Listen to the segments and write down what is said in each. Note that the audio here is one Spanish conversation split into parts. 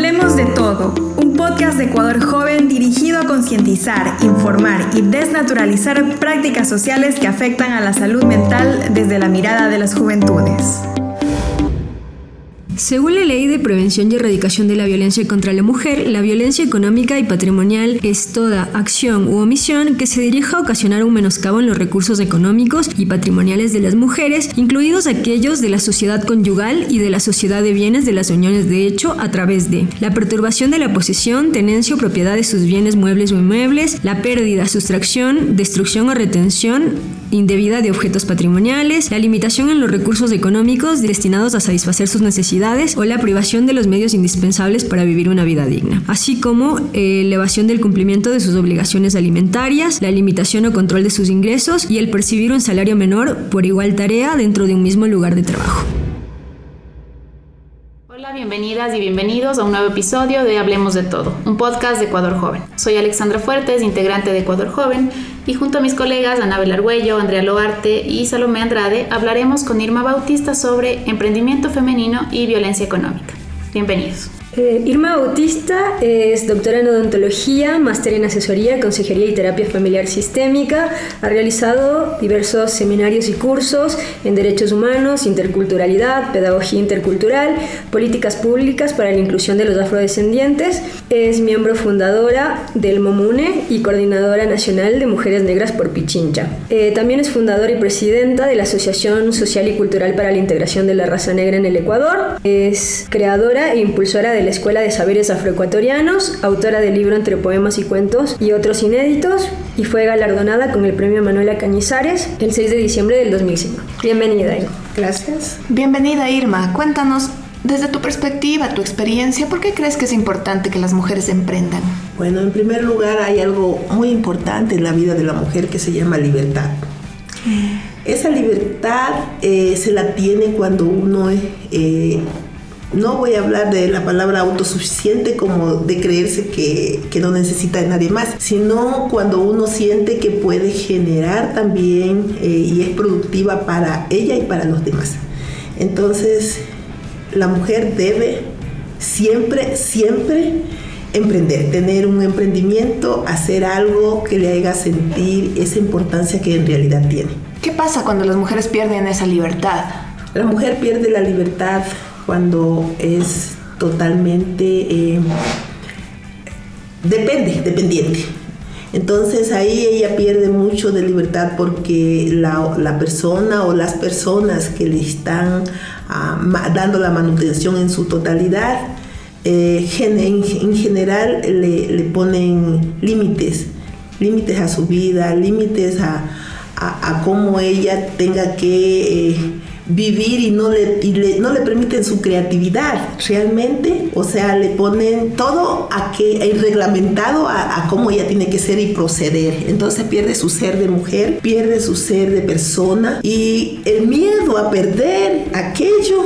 Hablemos de todo, un podcast de Ecuador joven dirigido a concientizar, informar y desnaturalizar prácticas sociales que afectan a la salud mental desde la mirada de las juventudes. Según la Ley de Prevención y Erradicación de la Violencia contra la Mujer, la violencia económica y patrimonial es toda acción u omisión que se dirija a ocasionar un menoscabo en los recursos económicos y patrimoniales de las mujeres, incluidos aquellos de la sociedad conyugal y de la sociedad de bienes de las uniones de hecho a través de la perturbación de la posesión, tenencia o propiedad de sus bienes muebles o inmuebles, la pérdida, sustracción, destrucción o retención indebida de objetos patrimoniales, la limitación en los recursos económicos destinados a satisfacer sus necesidades, o la privación de los medios indispensables para vivir una vida digna, así como eh, elevación del cumplimiento de sus obligaciones alimentarias, la limitación o control de sus ingresos y el percibir un salario menor por igual tarea dentro de un mismo lugar de trabajo. Bienvenidas y bienvenidos a un nuevo episodio de Hablemos de Todo, un podcast de Ecuador Joven. Soy Alexandra Fuertes, integrante de Ecuador Joven, y junto a mis colegas Anabel Argüello, Andrea Loarte y Salomé Andrade hablaremos con Irma Bautista sobre emprendimiento femenino y violencia económica. Bienvenidos. Eh, Irma Bautista es doctora en odontología, máster en asesoría, consejería y terapia familiar sistémica. Ha realizado diversos seminarios y cursos en derechos humanos, interculturalidad, pedagogía intercultural, políticas públicas para la inclusión de los afrodescendientes. Es miembro fundadora del MOMUNE y coordinadora nacional de Mujeres Negras por Pichincha. Eh, también es fundadora y presidenta de la Asociación Social y Cultural para la Integración de la Raza Negra en el Ecuador. Es creadora e impulsora de de la Escuela de Saberes Afroecuatorianos, autora del libro Entre Poemas y Cuentos y otros inéditos, y fue galardonada con el premio Manuela Cañizares el 6 de diciembre del 2005. Bienvenida, Irma. Gracias. Bienvenida, Irma. Cuéntanos, desde tu perspectiva, tu experiencia, ¿por qué crees que es importante que las mujeres emprendan? Bueno, en primer lugar hay algo muy importante en la vida de la mujer que se llama libertad. Esa libertad eh, se la tiene cuando uno eh, no voy a hablar de la palabra autosuficiente como de creerse que, no necesita de nadie más, sino cuando uno siente que puede generar también eh, y es productiva para ella y para los demás. Entonces, la mujer debe siempre, siempre emprender, tener un emprendimiento, hacer algo que le haga sentir esa importancia que en realidad tiene. ¿Qué pasa cuando las mujeres pierden esa libertad? La mujer pierde la libertad cuando es totalmente, eh, depende, dependiente. Entonces ahí ella pierde mucho de libertad porque la, persona o las personas que le están ah, dando la manutención en su totalidad, eh, en, general le, ponen límites, límites a su vida, límites a, cómo ella tenga que... Eh, vivir y no le, no le permiten su creatividad realmente, o sea, le ponen todo a que reglamentado a, a, cómo ella tiene que ser y proceder. Entonces pierde su ser de mujer, pierde su ser de persona y el miedo a perder aquello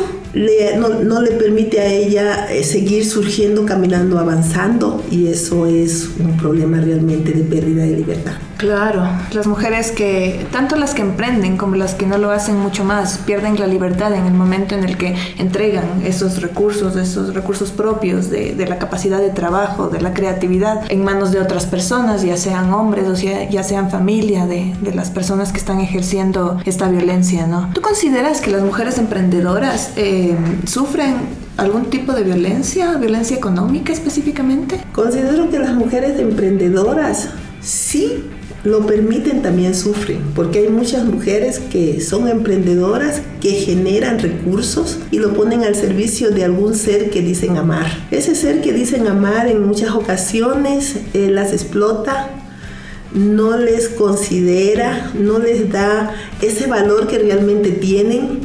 no, le permite a ella eh, seguir surgiendo, caminando, avanzando y eso es un problema realmente de pérdida de libertad. Claro, las mujeres que, tanto las que emprenden como las que no lo hacen mucho más, pierden la libertad en el momento en el que entregan esos recursos, esos recursos propios de, la capacidad de trabajo, de la creatividad en manos de otras personas, ya sean hombres o ya sean familia de, las personas que están ejerciendo esta violencia, ¿no? ¿Tú consideras que las mujeres emprendedoras eh, sufren algún tipo de violencia, violencia económica específicamente? Considero que las mujeres emprendedoras sí lo permiten también sufren, porque hay muchas mujeres que son emprendedoras, que generan recursos y lo ponen al servicio de algún ser que dicen amar. Ese ser que dicen amar en muchas ocasiones eh, las explota, no les considera, no les da ese valor que realmente tienen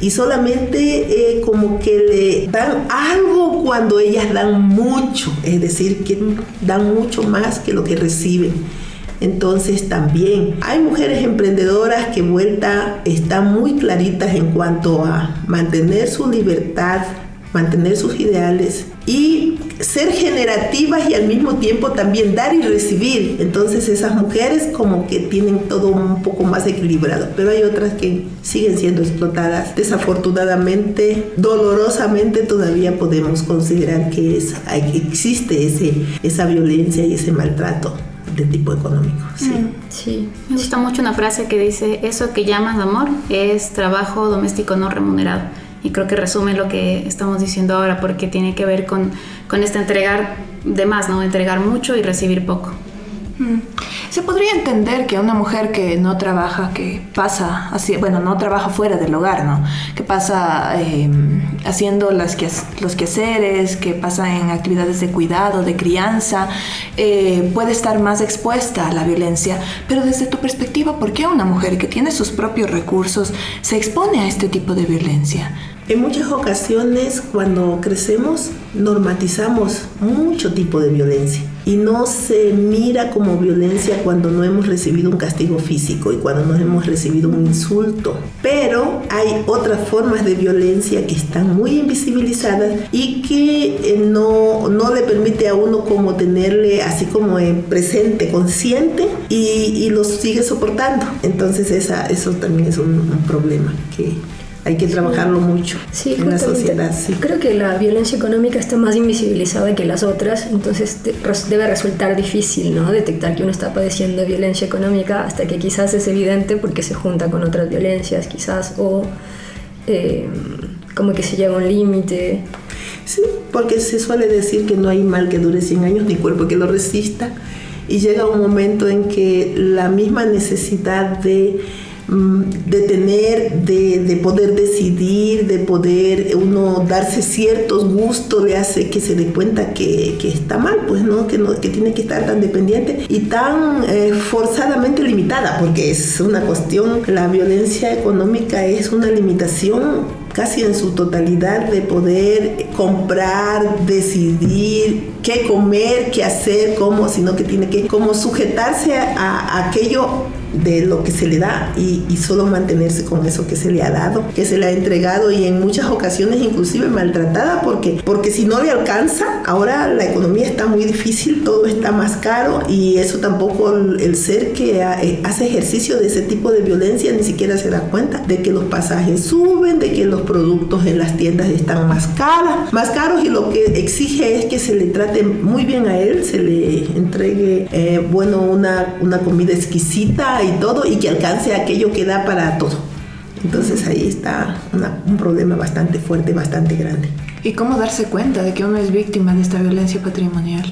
y solamente eh, como que le dan algo cuando ellas dan mucho, es decir, que dan mucho más que lo que reciben. Entonces también hay mujeres emprendedoras que vuelta están muy claritas en cuanto a mantener su libertad mantener sus ideales y ser generativas y al mismo tiempo también dar y recibir. Entonces esas mujeres como que tienen todo un poco más equilibrado, pero hay otras que siguen siendo explotadas. Desafortunadamente, dolorosamente todavía podemos considerar que existe esa violencia y ese maltrato de tipo económico. Sí. Mm, sí. Me gusta mucho una frase que dice, eso que llamas amor es trabajo doméstico no remunerado y creo que resume lo que estamos diciendo ahora porque tiene que ver con, con este entregar de más, ¿no? Entregar mucho y recibir poco. Mm. Se podría entender que una mujer que no trabaja, que pasa, así, bueno, no trabaja fuera del hogar, ¿no? Que pasa em, haciendo las los quehaceres, que pasa en actividades de cuidado, de crianza, eh, puede estar más expuesta a la violencia. Pero desde tu perspectiva, ¿por qué una mujer que tiene sus propios recursos se expone a este tipo de violencia? En muchas ocasiones cuando crecemos normatizamos mucho tipo de violencia y no se mira como violencia cuando no hemos recibido un castigo físico y cuando no hemos recibido un insulto. Pero hay otras formas de violencia que están muy invisibilizadas y que eh, no, no le permite a uno como tenerle así como en presente, consciente y, y lo sigue soportando. Entonces esa, eso también es un, un problema que hay que trabajarlo mucho en la sociedad. Creo que la violencia económica está más invisibilizada que las otras, entonces debe resultar difícil ¿no? detectar que uno está padeciendo violencia económica hasta que quizás es evidente porque se junta con otras violencias, quizás, o eh, como que se llega a un límite. Sí, porque se suele decir que no hay mal que dure 100 años ni cuerpo que lo resista, y llega un momento en que la misma necesidad de de tener, de, poder decidir, de poder uno darse ciertos gustos, le hace que se dé cuenta que, está mal, pues, ¿no? Que, ¿no? que tiene que estar tan dependiente y tan eh, forzadamente limitada, porque es una cuestión, la violencia económica es una limitación casi en su totalidad de poder comprar, decidir qué comer, qué hacer, cómo, sino que tiene que como sujetarse a aquello de lo que se le da y, solo mantenerse con eso que se le ha dado, que se le ha entregado y en muchas ocasiones inclusive maltratada porque, porque si no le alcanza, ahora la economía está muy difícil, todo está más caro y eso tampoco el, ser que eh, hace ejercicio de ese tipo de violencia ni siquiera se da cuenta de que los pasajes suben, de que los productos en las tiendas están más caros, más caros y lo que exige es que se le trate muy bien a él, se le entregue eh, bueno una, una comida exquisita y todo y que alcance aquello que da para todo. Entonces ahí está un problema bastante fuerte, bastante grande. ¿Y cómo darse cuenta de que uno es víctima de esta violencia patrimonial?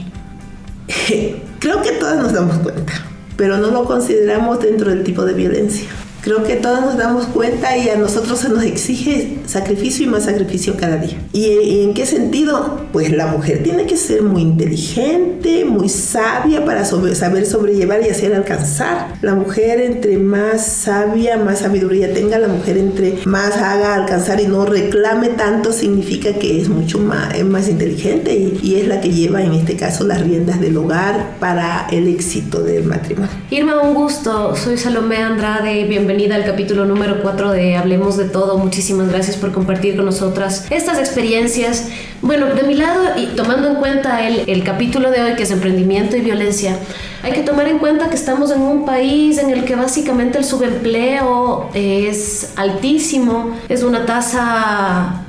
Creo que todas nos damos cuenta, pero no lo consideramos dentro del tipo de violencia. Creo que todos nos damos cuenta y a nosotros se nos exige sacrificio y más sacrificio cada día. ¿Y, en qué sentido? Pues la mujer tiene que ser muy inteligente, muy sabia para saber sobrellevar y hacer alcanzar. La mujer entre más sabia, más sabiduría tenga, la mujer entre más haga alcanzar y no reclame tanto, significa que es mucho más, es más inteligente y, y es la que lleva en este caso las riendas del hogar para el éxito del matrimonio. Irma, un gusto. Soy Salomé Andrade. Bienvenida bienvenida al capítulo número 4 de Hablemos de Todo. Muchísimas gracias por compartir con nosotras estas experiencias. Bueno, de mi lado, y tomando en cuenta el, el capítulo de hoy, que es emprendimiento y violencia, hay que tomar en cuenta que estamos en un país en el que básicamente el subempleo es altísimo, es una tasa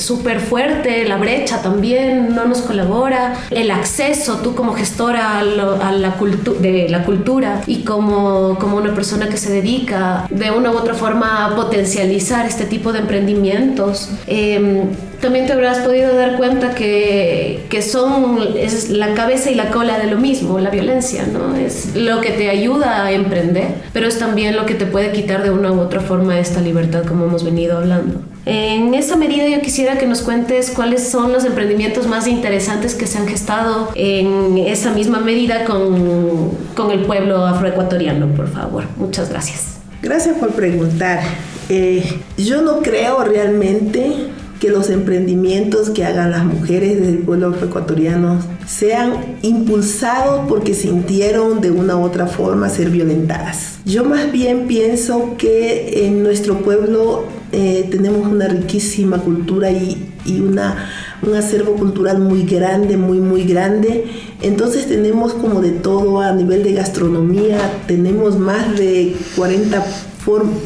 súper fuerte, la brecha también no nos colabora, el acceso, tú como gestora a, la de la cultura y como, como una persona que se dedica de una u otra forma a potencializar este tipo de emprendimientos. Em, también te habrás podido dar cuenta que, que, son es la cabeza y la cola de lo mismo, la violencia, ¿no? Es lo que te ayuda a emprender, pero es también lo que te puede quitar de una u otra forma esta libertad como hemos venido hablando. En esa medida yo quisiera que nos cuentes cuáles son los emprendimientos más interesantes que se han gestado en esa misma medida con, con el pueblo afroecuatoriano, por favor. Muchas gracias. Gracias por preguntar. Eh, yo no creo realmente que los emprendimientos que hagan las mujeres del pueblo ecuatoriano sean impulsados porque sintieron de una u otra forma ser violentadas. Yo más bien pienso que en nuestro pueblo eh, tenemos una riquísima cultura y, y una, un acervo cultural muy grande, muy, muy grande. Entonces tenemos como de todo a nivel de gastronomía, tenemos más de 40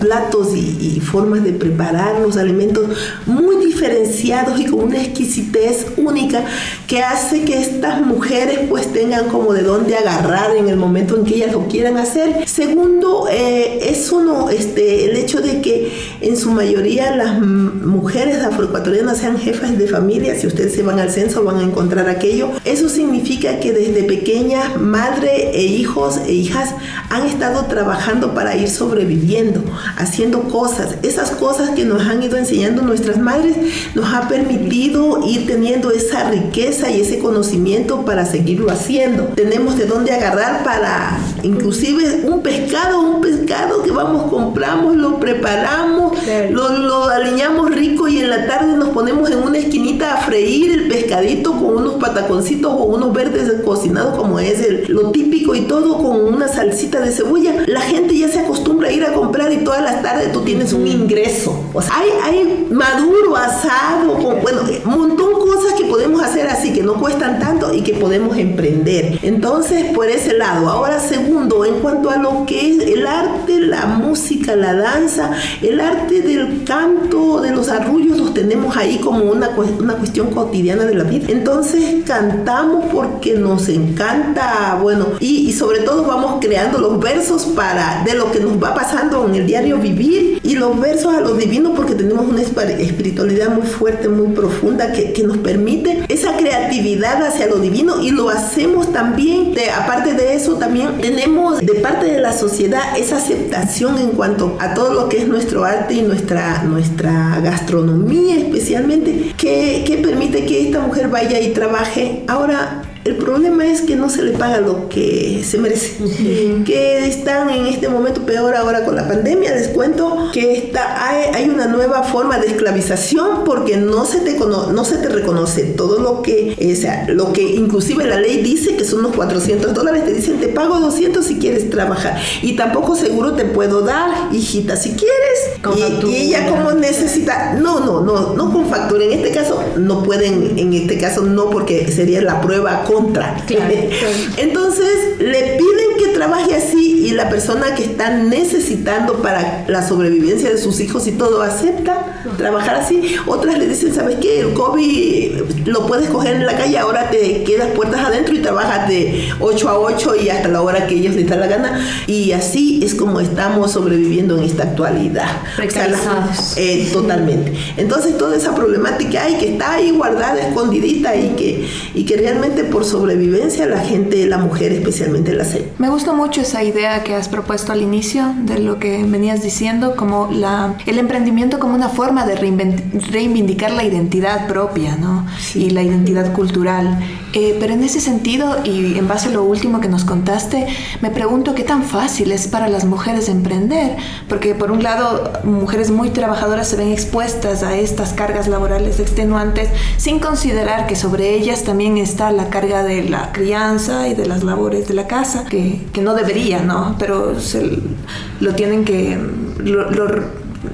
platos y, formas de preparar los alimentos muy diferenciados y con una exquisitez única que hace que estas mujeres pues tengan como de dónde agarrar en el momento en que ellas lo quieran hacer. Segundo, eh, es uno, este, el hecho de que en su mayoría las mujeres afroecuatorianas sean jefas de familia, si ustedes se van al censo van a encontrar aquello. Eso significa que desde pequeñas madre e hijos e hijas han estado trabajando para ir sobreviviendo haciendo cosas. Esas cosas que nos han ido enseñando nuestras madres nos ha permitido ir teniendo esa riqueza y ese conocimiento para seguirlo haciendo. Tenemos de dónde agarrar para inclusive un pescado, un pescado que vamos, compramos, lo preparamos, lo, lo aliñamos rico y en la tarde nos ponemos en una esquinita a freír el pescadito con unos pataconcitos o unos verdes cocinados como es el, lo típico y todo con una salsita de cebolla. La gente ya se acostumbra a ir a comprar y todas las tardes tú tienes un ingreso. O sea, hay, hay maduro, asado, con, bueno, un montón de cosas que podemos hacer así, que no cuestan tanto y que podemos emprender. Entonces, por ese lado. Ahora, segundo, en cuanto a lo que es el arte, la música, la danza, el arte del canto, de los arrullos, los tenemos ahí como una, una cuestión cotidiana de la vida. Entonces, cantamos porque nos encanta, bueno, y, y sobre todo vamos creando los versos para de lo que nos va pasando en el diario vivir y los versos a lo divino porque tenemos una espiritualidad muy fuerte, muy profunda que, que nos permite esa creatividad hacia lo divino y lo hacemos también, de, aparte de eso también tenemos de parte de la sociedad esa aceptación en cuanto a todo lo que es nuestro arte y nuestra, nuestra gastronomía especialmente que, que permite que esta mujer vaya y trabaje. Ahora, el problema es que no se le paga lo que se merece. Que están en este momento peor ahora con la pandemia. Les cuento que está, hay, una nueva forma de esclavización porque no se te, no se te reconoce todo lo que, o sea, lo que inclusive la ley dice que son unos 400 dólares. Te dicen, te pago 200 si quieres trabajar. Y tampoco seguro te puedo dar, hijita, si quieres. y, ella como necesita, no, no, no, no con factura. En este caso no pueden, en este caso no porque sería la prueba contra. Entonces le piden que trabaje así y la persona que está necesitando para la sobrevivencia de sus hijos y todo acepta trabajar así. Otras le dicen, ¿sabes qué? El COVID lo puedes coger en la calle, ahora te quedas puertas adentro y trabajas de 8 a 8 y hasta la hora que ellos les da la gana. Y así es como estamos sobreviviendo en esta actualidad. Eh, totalmente. Entonces toda esa problemática hay que está ahí guardada, escondidita y que, y que realmente por sobrevivencia la gente, la mujer especialmente la hace. Me gusta mucho esa idea que has propuesto al inicio de lo que venías diciendo, como la, el emprendimiento como una forma de reivindicar la identidad propia ¿no? y la identidad cultural. Eh, pero en ese sentido, y en base a lo último que nos contaste, me pregunto qué tan fácil es para las mujeres emprender, porque por un lado, mujeres muy trabajadoras se ven expuestas a estas cargas laborales extenuantes sin considerar que sobre ellas también está la carga de la crianza y de las labores de la casa, que, que no debería, ¿no? Pero lo tienen que...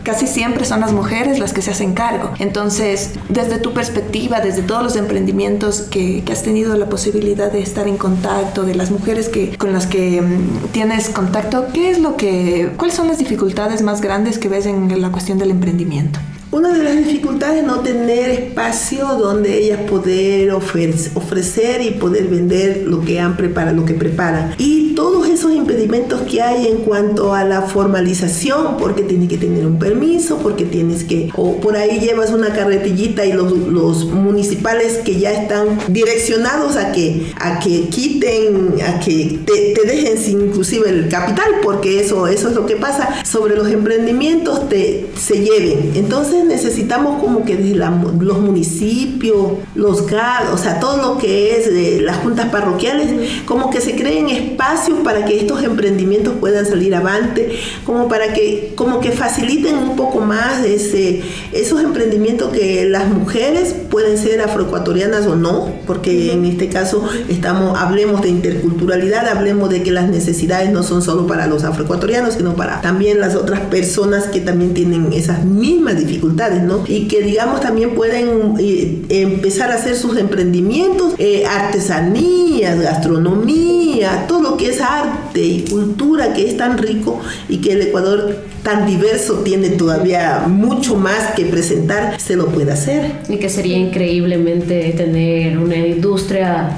casi siempre son las mujeres las que se hacen cargo. Entonces, desde tu perspectiva, desde todos los emprendimientos que, que, has tenido la posibilidad de estar en contacto, de las mujeres que, con las que mm, tienes contacto, ¿qué es lo que, cuáles son las dificultades más grandes que ves en la cuestión del emprendimiento? Una de las dificultades es no tener espacio donde ellas poder ofrecer y poder vender lo que han preparado, lo que preparan. Y todos esos impedimentos que hay en cuanto a la formalización, porque tienes que tener un permiso, porque tienes que, o por ahí llevas una carretillita y los, los municipales que ya están direccionados a que, a que quiten, a que te, te dejen sin inclusive el capital, porque eso, eso es lo que pasa, sobre los emprendimientos te, se lleven. Entonces, necesitamos como que desde los municipios, los GAD, o sea, todo lo que es de las juntas parroquiales, como que se creen espacios para que estos emprendimientos puedan salir avante, como para que, como que faciliten un poco más ese, esos emprendimientos que las mujeres pueden ser afroecuatorianas o no, porque en este caso estamos, hablemos de interculturalidad, hablemos de que las necesidades no son solo para los afroecuatorianos, sino para también las otras personas que también tienen esas mismas dificultades, ¿no? Y que digamos también pueden eh, empezar a hacer sus emprendimientos, eh, artesanías, gastronomía, todo lo que es arte y cultura que es tan rico y que el Ecuador tan diverso tiene todavía mucho más que presentar, se lo puede hacer. Y que sería increíblemente tener una industria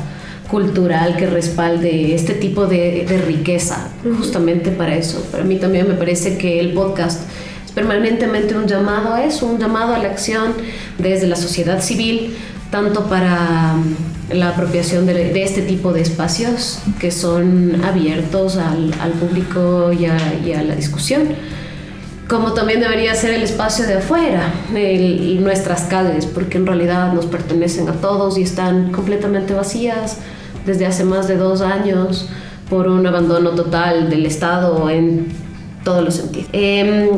cultural que respalde este tipo de, de riqueza, justamente para eso. Para mí también me parece que el podcast permanentemente un llamado a eso, un llamado a la acción desde la sociedad civil, tanto para mm, la apropiación de, este tipo de espacios que son abiertos al, público y a, y a la discusión como también debería ser el espacio de afuera, el, nuestras calles, porque en realidad nos pertenecen a todos y están completamente vacías desde hace más de dos años por un abandono total del Estado en todos los sentidos. Em,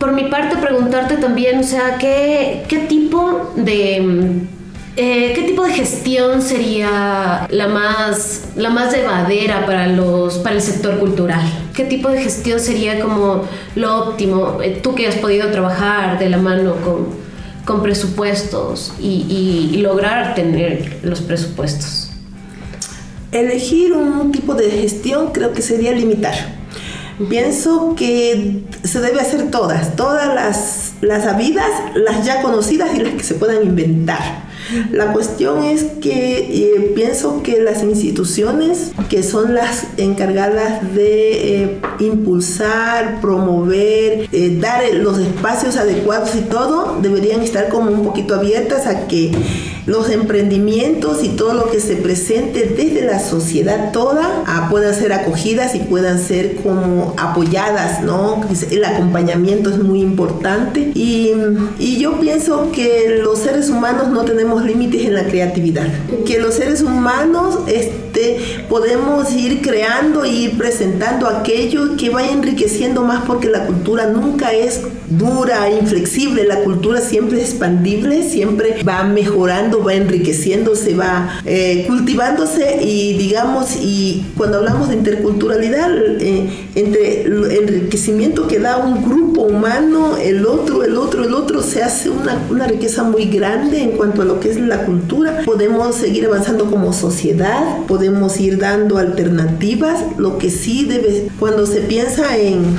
por mi parte, preguntarte también, o sea, ¿qué, qué tipo de eh, ¿Qué tipo de gestión sería la más, la más llevadera para, los, para el sector cultural? ¿Qué tipo de gestión sería como lo óptimo? Eh, tú que has podido trabajar de la mano con, con presupuestos y, y lograr tener los presupuestos. Elegir un tipo de gestión creo que sería limitar. Pienso que se debe hacer todas, todas las, las habidas, las ya conocidas y las que se puedan inventar. La cuestión es que eh, pienso que las instituciones que son las encargadas de eh, impulsar, promover, eh, dar los espacios adecuados y todo, deberían estar como un poquito abiertas a que los emprendimientos y todo lo que se presente desde la sociedad toda ah, puedan ser acogidas y puedan ser como apoyadas, ¿no? El acompañamiento es muy importante y, y yo pienso que los seres humanos no tenemos límites en la creatividad, que los seres humanos este, podemos ir creando y ir presentando aquello que vaya enriqueciendo más porque la cultura nunca es dura, inflexible, la cultura siempre es expandible, siempre va mejorando, va enriqueciéndose, va eh, cultivándose y digamos, y cuando hablamos de interculturalidad, eh, entre el enriquecimiento que da un grupo humano, el otro, el otro, el otro, se hace una, una riqueza muy grande en cuanto a lo que es la cultura. Podemos seguir avanzando como sociedad, podemos ir dando alternativas. Lo que sí debe, cuando se piensa en,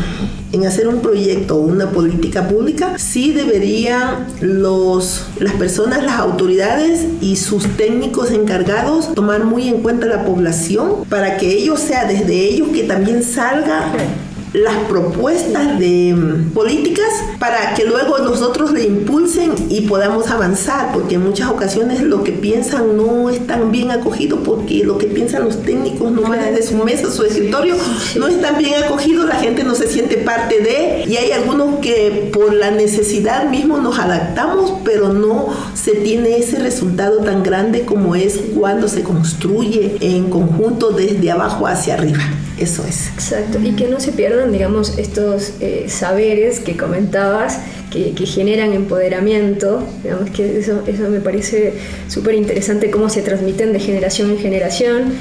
en hacer un proyecto o una política pública, sí deberían los, las personas, las autoridades y sus técnicos encargados tomar muy en cuenta la población para que ellos sea desde ellos que también salga las propuestas de mm, políticas para que luego nosotros le impulsen y podamos avanzar, porque en muchas ocasiones lo que piensan no es tan bien acogido, porque lo que piensan los técnicos no van desde su mesa, su escritorio, no es tan bien acogido, la gente no se siente parte de, y hay algunos que por la necesidad mismo nos adaptamos, pero no se tiene ese resultado tan grande como es cuando se construye en conjunto desde abajo hacia arriba. Eso es. Exacto. Y que no se pierdan, digamos, estos eh, saberes que comentabas, que, generan empoderamiento. Digamos que eso, eso me parece súper interesante, cómo se transmiten de generación en generación.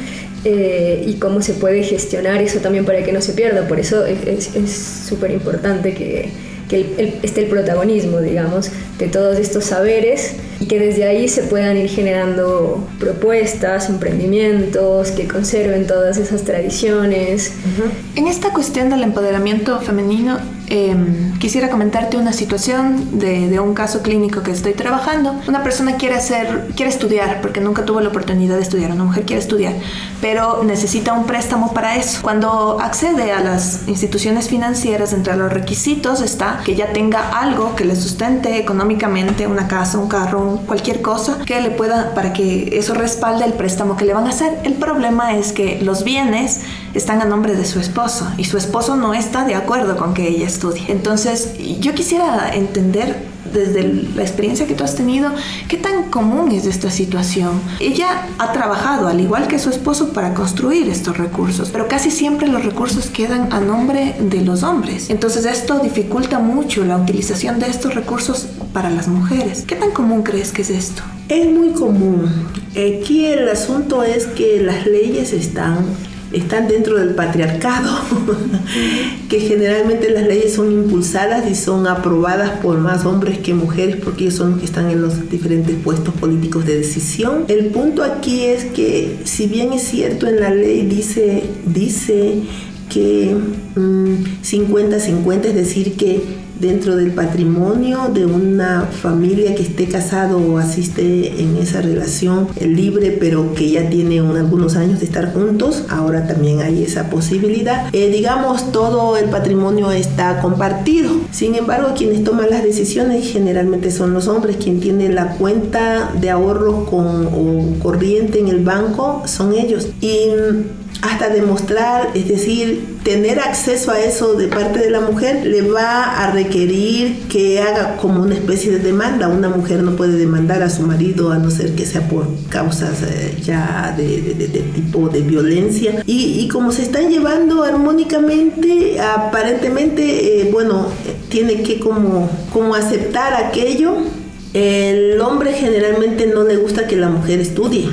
Eh, y cómo se puede gestionar eso también para que no se pierda. Por eso es súper importante que, que esté el protagonismo, digamos, de todos estos saberes y que desde ahí se puedan ir generando propuestas, emprendimientos que conserven todas esas tradiciones. En esta cuestión del empoderamiento femenino, em, quisiera comentarte una situación de, de, un caso clínico que estoy trabajando. Una persona quiere hacer, quiere estudiar porque nunca tuvo la oportunidad de estudiar. Una mujer quiere estudiar, pero necesita un préstamo para eso. Cuando accede a las instituciones financieras, entre los requisitos está que ya tenga algo que le sustente económicamente, una casa, un carro, cualquier cosa que le pueda, para que eso respalde el préstamo que le van a hacer. El problema es que los bienes están a nombre de su esposo y su esposo no está de acuerdo con que ella Entonces, yo quisiera entender desde la experiencia que tú has tenido, ¿qué tan común es esta situación? Ella ha trabajado, al igual que su esposo, para construir estos recursos, pero casi siempre los recursos quedan a nombre de los hombres. Entonces esto dificulta mucho la utilización de estos recursos para las mujeres. ¿Qué tan común crees que es esto? Es muy común. Aquí el asunto es que las leyes están están dentro del patriarcado, que generalmente las leyes son impulsadas y son aprobadas por más hombres que mujeres porque ellos son los que están en los diferentes puestos políticos de decisión. El punto aquí es que si bien es cierto en la ley dice, dice que 50-50, mm, es decir, que dentro del patrimonio de una familia que esté casado o asiste en esa relación libre, pero que ya tiene algunos años de estar juntos, ahora también hay esa posibilidad. Eh, digamos, todo el patrimonio está compartido. Sin embargo, quienes toman las decisiones generalmente son los hombres. Quien tiene la cuenta de ahorro con, o corriente en el banco son ellos. Y hasta demostrar, es decir, tener acceso a eso de parte de la mujer le va a requerir que haga como una especie de demanda. Una mujer no puede demandar a su marido a no ser que sea por causas eh, ya de, tipo de violencia. Y, como se están llevando armónicamente, aparentemente, eh, bueno, tiene que como, como aceptar aquello. El hombre generalmente no le gusta que la mujer estudie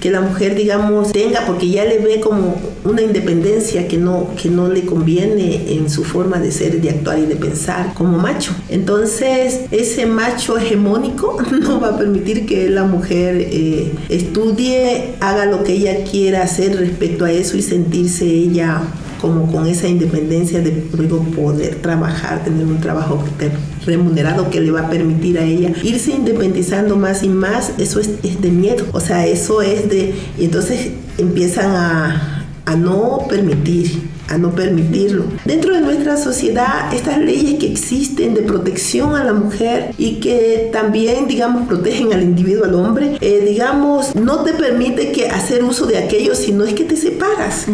que la mujer, digamos, tenga, porque ya le ve como una independencia que no, que no le conviene en su forma de ser, de actuar y de pensar como macho. Entonces, ese macho hegemónico no va a permitir que la mujer eh, estudie, haga lo que ella quiera hacer respecto a eso y sentirse ella como con esa independencia de luego poder trabajar, tener un trabajo remunerado que le va a permitir a ella irse independizando más y más, eso es, de miedo, o sea, eso es de, y entonces empiezan a, a no permitir a no permitirlo. Dentro de nuestra sociedad, estas leyes que existen de protección a la mujer y que también, digamos, protegen al individuo, al hombre, eh, digamos, no te permite que hacer uso de aquello, sino es que te separas.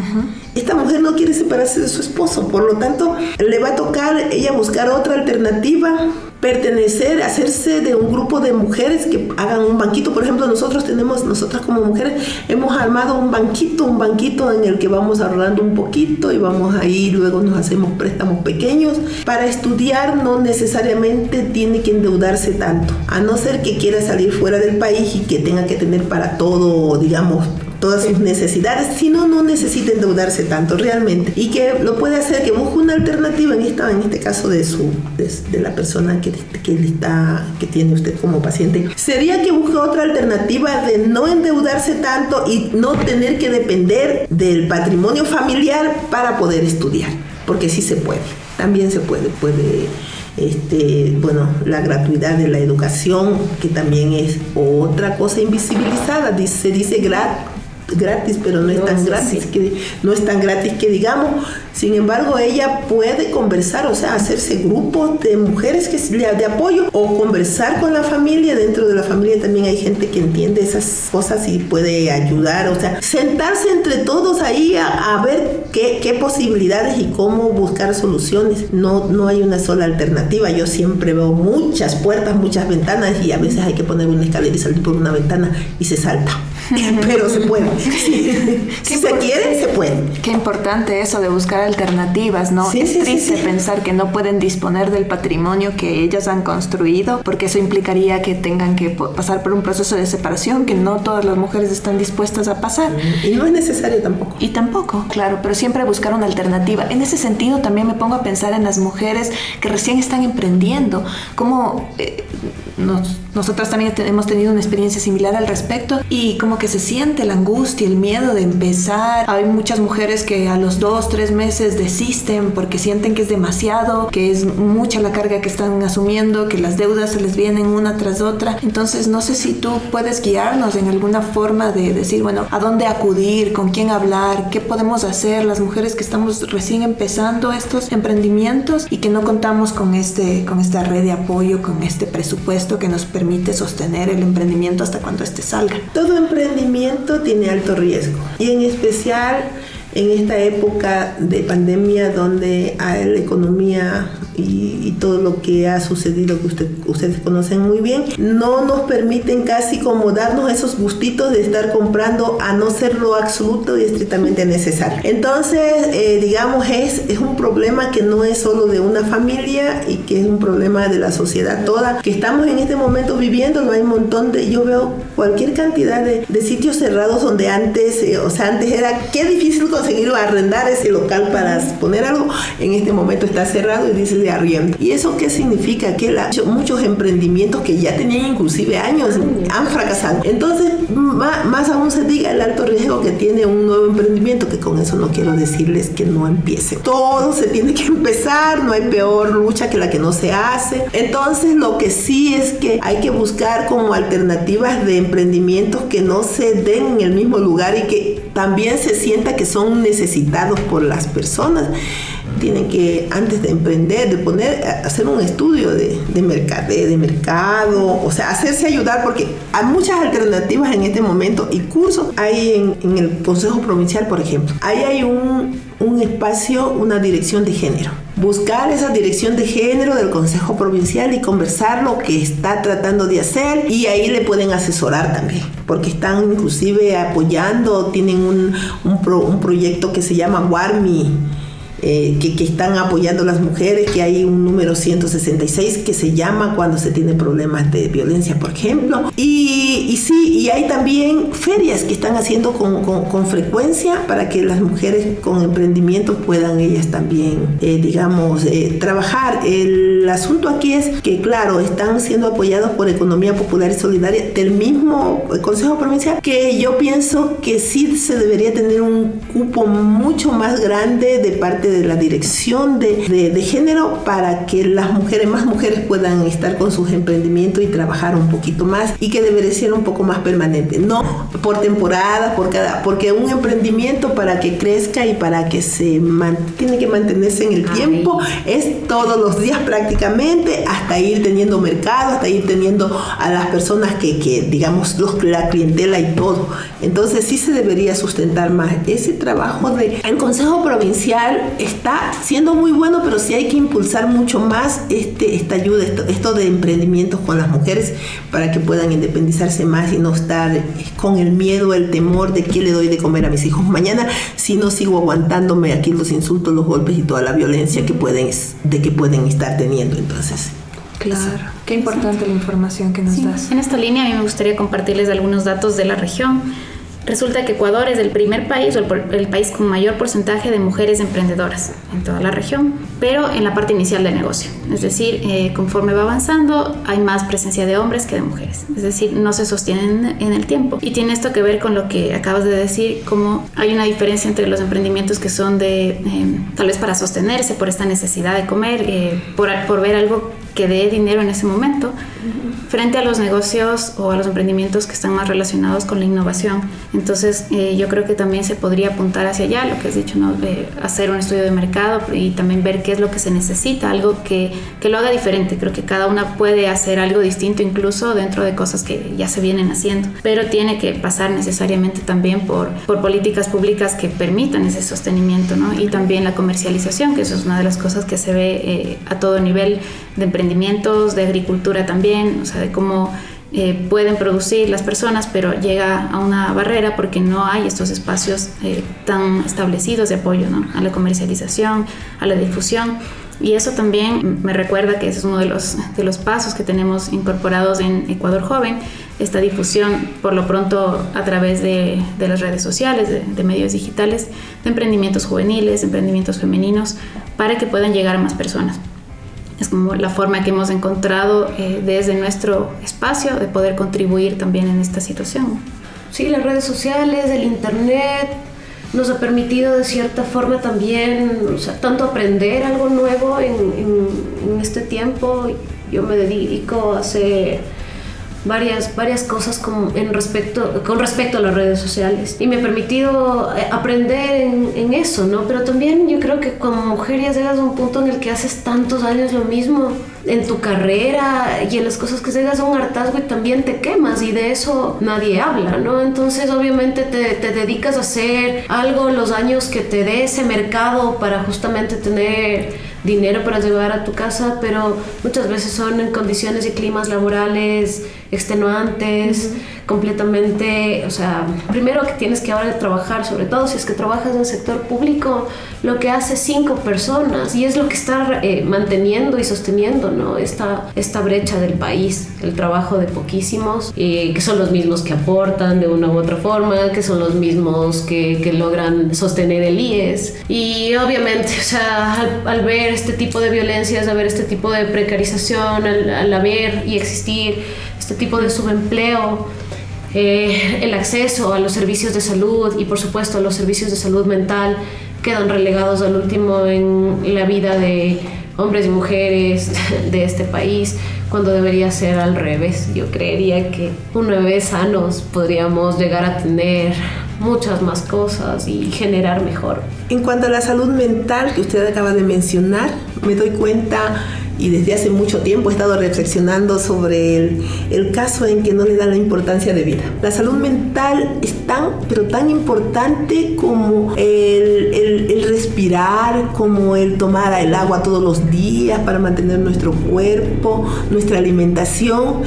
Esta mujer no quiere separarse de su esposo, por lo tanto, le va a tocar ella buscar otra alternativa pertenecer, hacerse de un grupo de mujeres que hagan un banquito. Por ejemplo, nosotros tenemos, nosotras como mujeres, hemos armado un banquito, un banquito en el que vamos ahorrando un poquito y vamos ahí, luego nos hacemos préstamos pequeños. Para estudiar no necesariamente tiene que endeudarse tanto, a no ser que quiera salir fuera del país y que tenga que tener para todo, digamos, todas sus necesidades, si no, necesita endeudarse tanto realmente. Y que lo puede hacer, que busque una alternativa, en, esta, en este caso de, su, de, la persona que, que, está, que tiene usted como paciente, sería que busque otra alternativa de no endeudarse tanto y no tener que depender del patrimonio familiar para poder estudiar, porque sí se puede, también se puede, puede este, bueno, la gratuidad de la educación, que también es otra cosa invisibilizada, se dice gratis gratis, pero no es tan gratis que no es tan gratis que digamos. Sin embargo, ella puede conversar, o sea, hacerse grupos de mujeres que de apoyo o conversar con la familia. Dentro de la familia también hay gente que entiende esas cosas y puede ayudar, o sea, sentarse entre todos ahí a, ver qué, qué, posibilidades y cómo buscar soluciones. No, no hay una sola alternativa. Yo siempre veo muchas puertas, muchas ventanas y a veces hay que poner una escalera y salir por una ventana y se salta. pero se puede. si se quiere, se puede. Qué importante eso de buscar alternativas, ¿no? es triste pensar que no pueden disponer del patrimonio que ellas han construido, porque eso implicaría que tengan que pasar por un proceso de separación que no todas las mujeres están dispuestas a pasar. Y no es necesario tampoco. Y tampoco, claro, pero siempre buscar una alternativa. En ese sentido también me pongo a pensar en las mujeres que recién están emprendiendo, como eh, nosotras también hemos tenido una experiencia similar al respecto y como que se siente la angustia, el miedo de empezar. Hay muchas mujeres que a los dos, tres meses desisten porque sienten que es demasiado, que es mucha la carga que están asumiendo, que las deudas se les vienen una tras otra. Entonces no sé si tú puedes guiarnos en alguna forma de decir, bueno, a dónde acudir, con quién hablar, qué podemos hacer las mujeres que estamos recién empezando estos emprendimientos y que no contamos con, este, con esta red de apoyo, con este presupuesto que nos permite sostener el emprendimiento hasta cuando este salga. Todo emprendimiento tiene alto riesgo. Y en especial en esta época de pandemia donde la economía y, todo lo que ha sucedido que usted, ustedes conocen muy bien, no nos permiten casi como darnos esos gustitos de estar comprando a no ser lo absoluto y estrictamente necesario. Entonces, eh, digamos, es, es un problema que no es solo de una familia y que es un problema de la sociedad toda, que estamos en este momento viviendo, hay un montón de, yo veo cualquier cantidad de, de sitios cerrados donde antes, eh, o sea, antes era qué difícil conseguir o arrendar ese local para poner algo, en este momento está cerrado y dice de arriendo. ¿Y eso qué significa? Que la, muchos emprendimientos que ya tenían inclusive años han fracasado. Entonces, más, más aún se diga el alto riesgo que tiene un nuevo emprendimiento, que con eso no quiero decirles que no empiece. Todo se tiene que empezar, no hay peor lucha que la que no se hace. Entonces, lo que sí es que hay que buscar como alternativas de emprendimientos que no se den en el mismo lugar y que también se sienta que son necesitados por las personas tienen que, antes de emprender, de poner, hacer un estudio de, de, de mercado, o sea, hacerse ayudar, porque hay muchas alternativas en este momento y cursos. Hay en, en el Consejo Provincial, por ejemplo, ahí hay un, un espacio, una dirección de género. Buscar esa dirección de género del Consejo Provincial y conversar lo que está tratando de hacer y ahí le pueden asesorar también, porque están inclusive apoyando, tienen un, un, un proyecto que se llama Warmi eh, que, están apoyando a las mujeres, que hay un número 166 que se llama cuando se tiene problemas de violencia, por ejemplo. Y, y sí, y hay también ferias que están haciendo con, con, frecuencia para que las mujeres con emprendimiento puedan ellas también, eh, digamos, eh, trabajar. El asunto aquí es que, claro, están siendo apoyados por Economía Popular y Solidaria del mismo Consejo Provincial, que yo pienso que sí se debería tener un cupo mucho más grande de parte de la dirección de, de, género para que las mujeres, más mujeres puedan estar con sus emprendimientos y trabajar un poquito más y que debería ser un poco más permanente, no por temporada, por cada, porque un emprendimiento para que crezca y para que se tiene que mantenerse en el tiempo es todos los días prácticamente hasta ir teniendo mercado, hasta ir teniendo a las personas que, que digamos, los, la clientela y todo. Entonces sí se debería sustentar más ese trabajo de el Consejo Provincial está siendo muy bueno, pero sí hay que impulsar mucho más este, esta ayuda, esto, de emprendimientos con las mujeres para que puedan independizarse más y no estar con el miedo, el temor de qué le doy de comer a mis hijos mañana si no sigo aguantándome aquí los insultos, los golpes y toda la violencia que pueden, de que pueden estar teniendo. Entonces, Claro, qué importante la información que nos das. En esta línea a mí me gustaría compartirles algunos datos de la región. Resulta que Ecuador es el primer país o el, país con mayor porcentaje de mujeres emprendedoras en toda la región, pero en la parte inicial del negocio. Es decir, eh, conforme va avanzando, hay más presencia de hombres que de mujeres. Es decir, no se sostienen en el tiempo. Y tiene esto que ver con lo que acabas de decir, como hay una diferencia entre los emprendimientos que son de, eh, tal vez para sostenerse por esta necesidad de comer, eh, por, por ver algo que dé dinero en ese momento, frente a los negocios o a los emprendimientos que están más relacionados con la innovación. Entonces, eh, yo creo que también se podría apuntar hacia allá, lo que has dicho, hacer un estudio de mercado y también ver qué es lo que se necesita, algo que, que, lo haga diferente. Creo que cada una puede hacer algo distinto incluso dentro de cosas que ya se vienen haciendo, pero tiene que pasar necesariamente también por, por políticas públicas que permitan ese sostenimiento, ¿no? Y también la comercialización, que eso es una de las cosas que se ve eh, a todo nivel de emprendimientos, de agricultura también, o sea, de cómo eh, pueden producir las personas, pero llega a una barrera porque no hay estos espacios eh, tan establecidos de apoyo ¿no? a la comercialización, a la difusión. Y eso también me recuerda que ese es uno de los, de los pasos que tenemos incorporados en Ecuador Joven, esta difusión por lo pronto a través de, de las redes sociales, de, de, medios digitales, de emprendimientos juveniles, de emprendimientos femeninos, para que puedan llegar a más personas. Es como la forma que hemos encontrado eh, desde nuestro espacio de poder contribuir también en esta situación. Sí, las redes sociales, el internet, nos ha permitido de cierta forma también, o sea, tanto aprender algo nuevo en, en, en este tiempo. Yo me dedico a hacer varias, varias cosas con, en respecto, con respecto a las redes sociales y me ha permitido eh, aprender en, eso, ¿no? Pero también yo creo que como mujer ya llegas a un punto en el que haces tantos años lo mismo en tu carrera y en las cosas que llegas a un hartazgo y también te quemas y de eso nadie habla, ¿no? Entonces obviamente te, te dedicas a hacer algo los años que te dé ese mercado para justamente tener dinero para llevar a tu casa, pero muchas veces son en condiciones y climas laborales extenuantes, completamente, o sea, primero que tienes que ahora trabajar, sobre todo si es que trabajas en el sector público, lo que hace cinco personas y es lo que está eh, manteniendo y sosteniendo, ¿no? Esta, esta brecha del país, el trabajo de poquísimos, eh, que son los mismos que aportan de una u otra forma, que son los mismos que, que logran sostener el IES. Y obviamente, o sea, al, al, ver este tipo de violencias, al ver este tipo de precarización, al, al haber y existir este tipo de subempleo, eh, el acceso a los servicios de salud y por supuesto a los servicios de salud mental quedan relegados al último en la vida de hombres y mujeres de este país cuando debería ser al revés. Yo creería que una vez sanos podríamos llegar a tener muchas más cosas y generar mejor. En cuanto a la salud mental que usted acaba de mencionar, me doy cuenta y desde hace mucho tiempo he estado reflexionando sobre el, caso en que no le dan la importancia de vida. La salud mental es tan, pero tan importante como el, el respirar, como el tomar el agua todos los días para mantener nuestro cuerpo, nuestra alimentación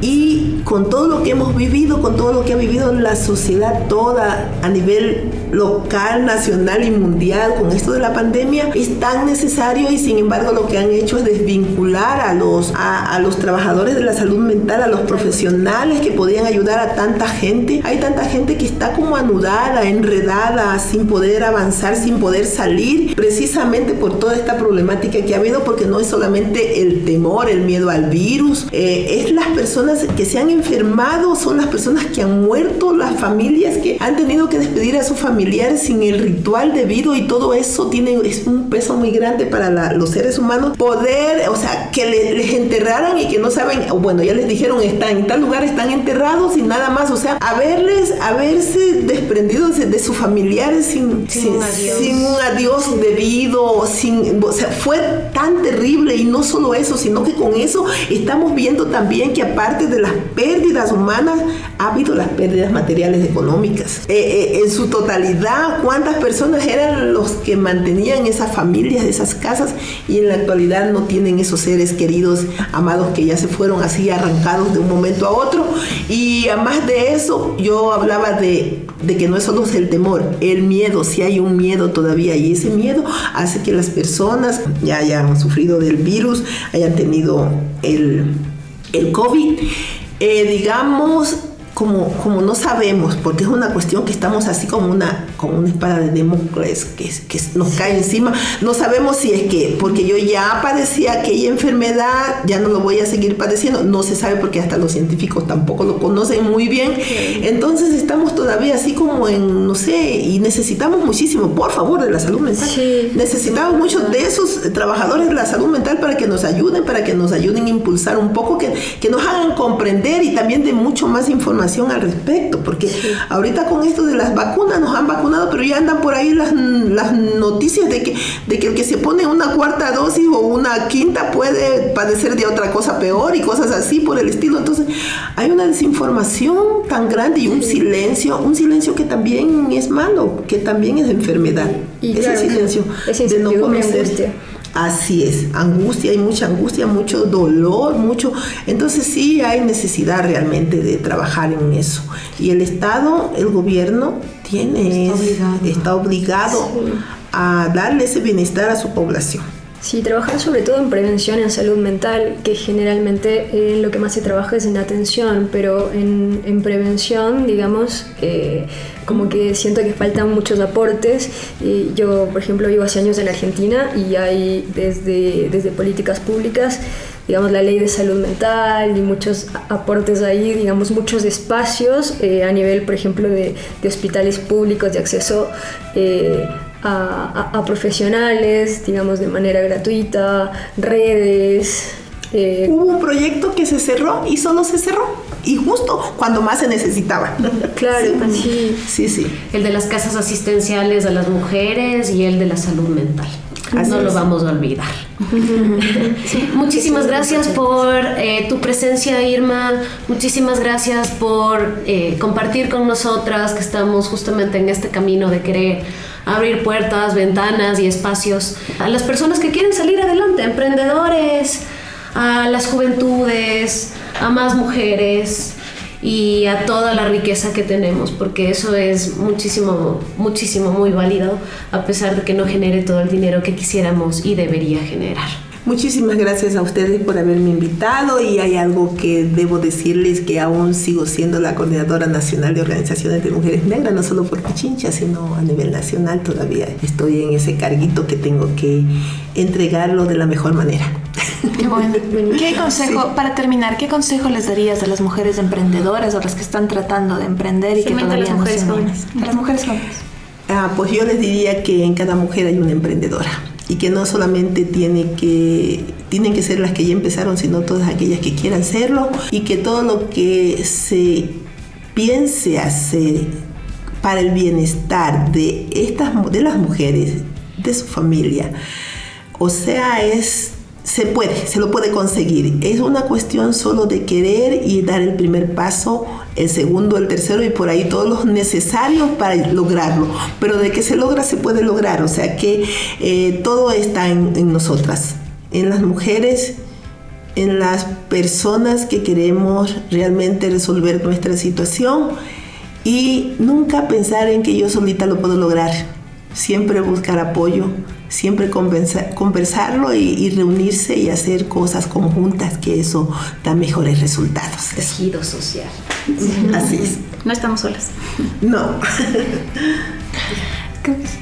y con todo lo que hemos vivido, con todo lo que ha vivido la sociedad toda a nivel local, nacional y mundial con esto de la pandemia, es tan necesario y sin embargo lo que han hecho es desvincular a los, a, los trabajadores de la salud mental, a los profesionales que podían ayudar a tanta gente. Hay tanta gente que está como anudada, enredada, sin poder avanzar, sin poder salir, precisamente por toda esta problemática que ha habido, porque no es solamente el temor, el miedo al virus, eh, es las personas que se han enfermado, son las personas que han muerto, las familias que han tenido que despedir a sus familiares sin el ritual debido y todo eso tiene es un peso muy grande para la, los seres humanos. Poder, o sea, que le, les enterraran y que no saben, bueno, ya les dijeron, están en tal lugar, están enterrados y nada más, o sea, haberles, haberse desprendido de, de sus familiares sin, sin, sin, un sin, un adiós debido, sin, o sea, fue tan terrible y no solo eso, sino que con eso estamos viendo también que aparte de las pérdidas humanas, ha habido las pérdidas materiales económicas. Eh, eh, en su totalidad, ¿cuántas personas eran los que mantenían esas familias, esas casas y en la actualidad no tienen esos seres queridos, amados que ya se fueron así arrancados de un momento a otro? Y además de eso, yo hablaba de, de que no es solo el temor, el miedo, si hay un miedo todavía y ese miedo hace que las personas ya hayan sufrido del virus, hayan tenido el el COVID, eh, digamos, como, como no sabemos, porque es una cuestión que estamos así como una, como una espada de Democles que, que nos cae encima, no sabemos si es que, porque yo ya padecía aquella enfermedad, ya no lo voy a seguir padeciendo, no se sabe porque hasta los científicos tampoco lo conocen muy bien, entonces estamos todavía así como en, no sé, y necesitamos muchísimo, por favor, de la salud mental. Sí. Necesitamos muchos de esos trabajadores de la salud mental para que nos ayuden, para que nos ayuden a impulsar un poco, que, que nos hagan comprender y también de mucho más información al respecto, porque ahorita con esto de las vacunas nos han vacunado, pero ya andan por ahí las, las noticias de que, de que el que se pone una cuarta dosis o una quinta puede padecer de otra cosa peor y cosas así por el estilo. Entonces hay una desinformación tan grande y un silencio, un silencio que también es malo, que también es enfermedad. Y Ese claro, silencio de no conocer. Así es, angustia, hay mucha angustia, mucho dolor, mucho. Entonces sí hay necesidad realmente de trabajar en eso. Y el Estado, el gobierno, tiene, Está obligado. está obligado Sí. a darle ese bienestar a su población. Sí, trabajar sobre todo en prevención, en salud mental, que generalmente eh, lo que más se trabaja es en atención, pero en, en prevención, digamos, eh, como que siento que faltan muchos aportes. Y yo, por ejemplo, vivo hace años en Argentina y hay desde, desde políticas públicas, digamos, la ley de salud mental y muchos aportes ahí, digamos, muchos espacios eh, a nivel, por ejemplo, de, de hospitales públicos, de acceso eh, a, a- a profesionales, digamos, de manera gratuita, redes. eh, Hubo un proyecto que se cerró y solo se cerró. Y justo cuando más se necesitaba. claro, Sí, sí. sí. sí. El de las casas asistenciales a las mujeres y el de la salud mental. no lo vamos a olvidar. Muchísimas gracias por eh, tu presencia, Irma. Muchísimas gracias por eh, compartir con nosotras que estamos justamente en este camino de querer abrir puertas, ventanas y espacios a las personas que quieren salir adelante, emprendedores, a las juventudes, a más mujeres y a toda la riqueza que tenemos, porque eso es muchísimo, muchísimo, muy válido, a pesar de que no genere todo el dinero que quisiéramos y debería generar. Muchísimas gracias a ustedes por haberme invitado y hay algo que debo decirles que aún sigo siendo la coordinadora nacional de organizaciones de mujeres negras, no solo por Pichincha, sino a nivel nacional todavía estoy en ese carguito que tengo que entregarlo de la mejor manera. Qué bueno. ¿Qué consejo, para terminar, qué consejo les darías a las mujeres emprendedoras o las que están tratando de emprender y que todavía las mujeres jóvenes? A las mujeres jóvenes. Ah, pues yo les diría que en cada mujer hay una emprendedora y que no solamente tiene que, tienen que ser las que ya empezaron, sino todas aquellas que quieran serlo y que todo lo que se piense hacer para el bienestar de, estas, de las mujeres, de su familia, o sea, es se puede, se lo puede conseguir. Es una cuestión solo de querer y dar el primer paso, el segundo, el tercero y por ahí todos los necesarios para lograrlo. Pero de que se logra, se puede lograr. O sea que eh, todo está en, en nosotras, en las mujeres, en las personas que queremos realmente resolver nuestra situación y nunca pensar en que yo solita lo puedo lograr. Siempre buscar apoyo, siempre conversarlo y, reunirse y hacer cosas conjuntas, que eso da mejores resultados. Tejido social. Así es. No estamos solas. No. Creo que sí.